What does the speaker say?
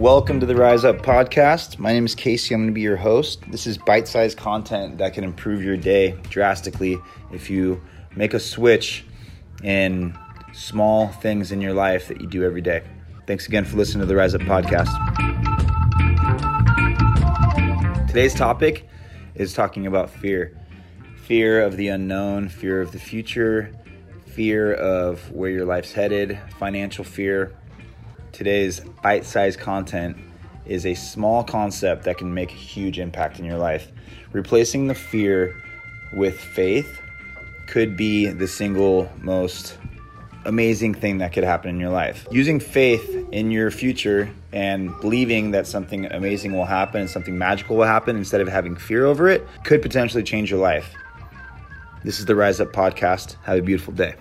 Welcome to the Rise Up podcast. My name is Casey. I'm going to be your host. This is bite sized content that can improve your day drastically if you make a switch in small things in your life that you do every day. Thanks again for listening to the Rise Up podcast. Today's topic is talking about fear fear of the unknown, fear of the future, fear of where your life's headed, financial fear today's bite sized content is a small concept that can make a huge impact in your life. Replacing the fear with faith could be the single most amazing thing that could happen in your life. Using faith in your future and believing that something amazing will happen and something magical will happen instead of having fear over it could potentially change your life. This is the Rise Up Podcast. Have a beautiful day.